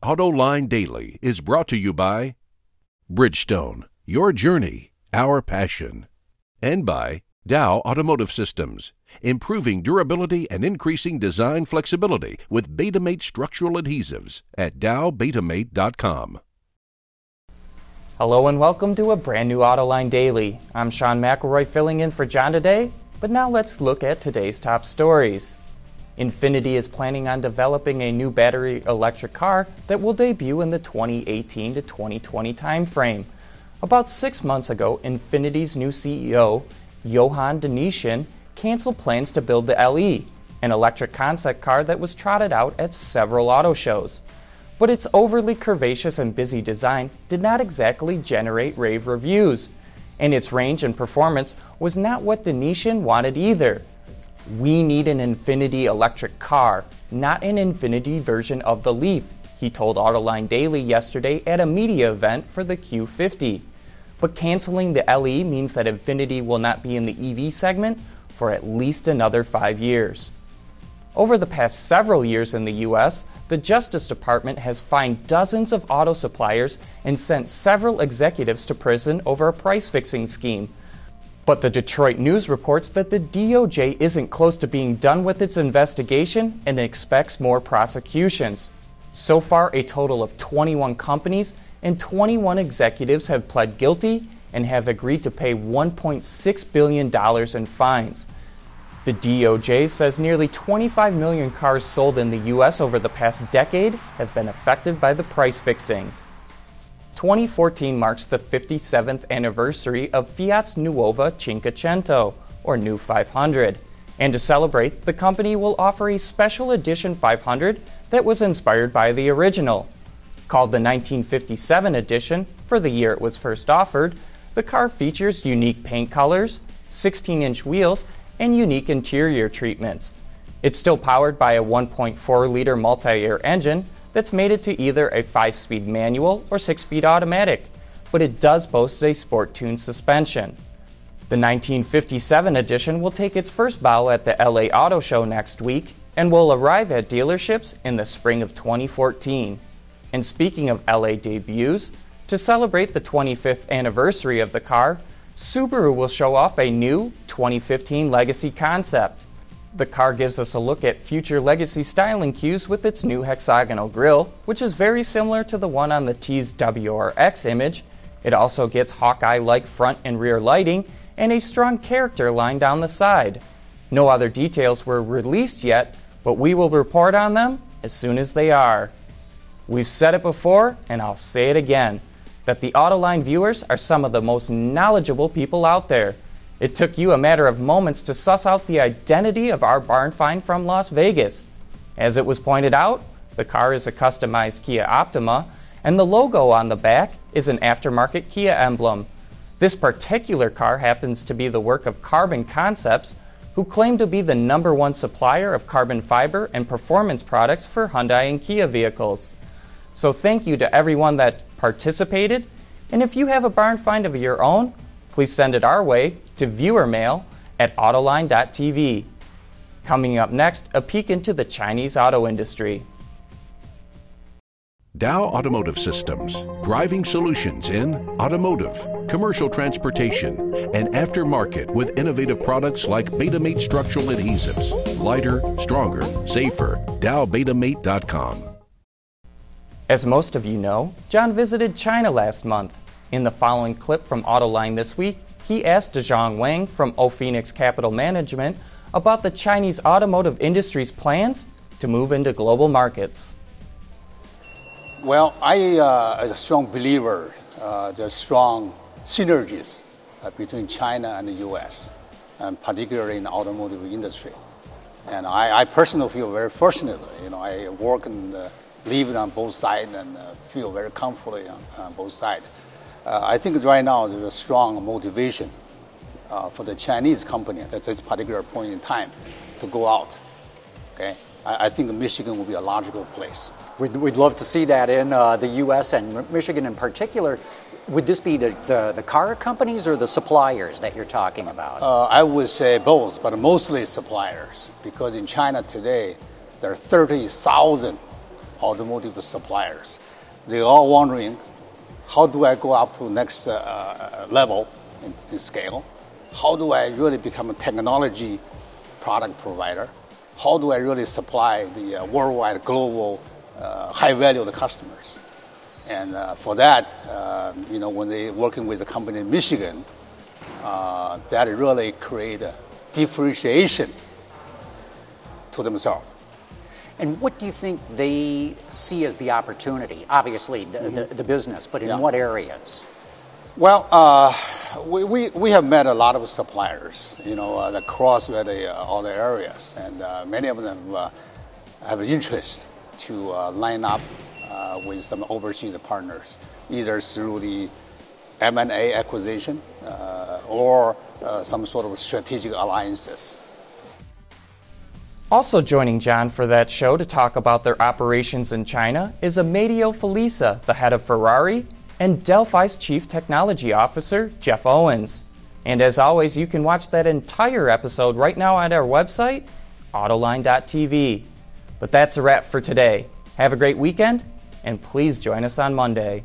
AutoLine Daily is brought to you by Bridgestone, your journey, our passion, and by Dow Automotive Systems, improving durability and increasing design flexibility with Betamate structural adhesives at dowbetamate.com. Hello and welcome to a brand new Autoline Daily. I'm Sean McElroy filling in for John today, but now let's look at today's top stories. Infiniti is planning on developing a new battery electric car that will debut in the 2018 to 2020 timeframe. About six months ago, Infiniti's new CEO, Johan de Nysschen, canceled plans to build the LE, an electric concept car that was trotted out at several auto shows. But its overly curvaceous and busy design did not exactly generate rave reviews, and its range and performance was not what de Nysschen wanted either. We need an Infiniti electric car, not an Infiniti version of the Leaf, he told Autoline Daily yesterday at a media event for the Q50. But canceling the LE means that Infiniti will not be in the EV segment for at least another five years. Over the past several years in the US, the Justice Department has fined dozens of auto suppliers and sent several executives to prison over a price fixing scheme but the Detroit News reports that the DOJ isn't close to being done with its investigation and expects more prosecutions. So far, a total of 21 companies and 21 executives have pled guilty and have agreed to pay $1.6 billion in fines. The DOJ says nearly 25 million cars sold in the U.S. over the past decade have been affected by the price fixing. 2014 marks the 57th anniversary of Fiat's Nuova Cinquecento, or New 500. And to celebrate, the company will offer a special edition 500 that was inspired by the original. Called the 1957 edition for the year it was first offered, the car features unique paint colors, 16 inch wheels, and unique interior treatments. It's still powered by a 1.4 liter multi air engine that's mated to either a 5 speed manual or 6 speed automatic, but it does boast a sport tuned suspension. The 1957 edition will take its first bow at the LA Auto Show next week and will arrive at dealerships in the spring of 2014. And speaking of LA debuts, to celebrate the 25th anniversary of the car, Subaru will show off a new 2015 Legacy concept. The car gives us a look at future legacy styling cues with its new hexagonal grille, which is very similar to the one on the T's WRX image. It also gets Hawkeye-like front and rear lighting and a strong character line down the side. No other details were released yet, but we will report on them as soon as they are. We've said it before, and I'll say it again, that the Autoline viewers are some of the most knowledgeable people out there. It took you a matter of moments to suss out the identity of our barn find from Las Vegas. As it was pointed out, the car is a customized Kia Optima, and the logo on the back is an aftermarket Kia emblem. This particular car happens to be the work of Carbon Concepts, who claim to be the number one supplier of carbon fiber and performance products for Hyundai and Kia vehicles. So, thank you to everyone that participated, and if you have a barn find of your own, please send it our way to viewer mail at autoline.tv. Coming up next, a peek into the Chinese auto industry. Dow Automotive Systems, driving solutions in automotive, commercial transportation, and aftermarket with innovative products like Betamate structural adhesives. Lighter, stronger, safer. DowBetamate.com. As most of you know, John visited China last month in the following clip from Autoline this week, he asked Zhang Wang from Ophoenix Capital Management about the Chinese automotive industry's plans to move into global markets. Well, I uh, am a strong believer uh, there's strong synergies uh, between China and the U.S., and particularly in the automotive industry. And I, I personally feel very fortunate. You know, I work and uh, live on both sides and uh, feel very comfortable on, on both sides. Uh, I think right now there's a strong motivation uh, for the Chinese company at this particular point in time to go out. Okay, I, I think Michigan will be a logical place. We'd, we'd love to see that in uh, the U.S. and Michigan in particular. Would this be the, the, the, car companies or the suppliers that you're talking about? Uh, I would say both, but mostly suppliers, because in China today, there are 30,000 automotive suppliers. They're all wondering, how do I go up to next uh, level in, in, scale? How do I really become a technology product provider? How do I really supply the uh, worldwide, global, uh, high value to customers? And uh, for that, uh, you know, when they working with a company in Michigan, uh, that really create a differentiation to themselves. And what do you think they see as the opportunity? Obviously, the, mm-hmm. the, the business, but in yeah. what areas? Well, uh, we, we, we have met a lot of suppliers, you know, uh, across the, uh, all the areas, and uh, many of them uh, have interest to uh, line up with some overseas partners, either through the M&A acquisition or some sort of strategic alliances. Also joining John for that show to talk about their operations in China is Amedeo Felisa, the head of Ferrari, and Delphi's Chief Technology Officer, Jeff Owens. And as always, you can watch that entire episode right now on our website, autoline.tv. But that's a wrap for today. Have a great weekend, and please join us on Monday.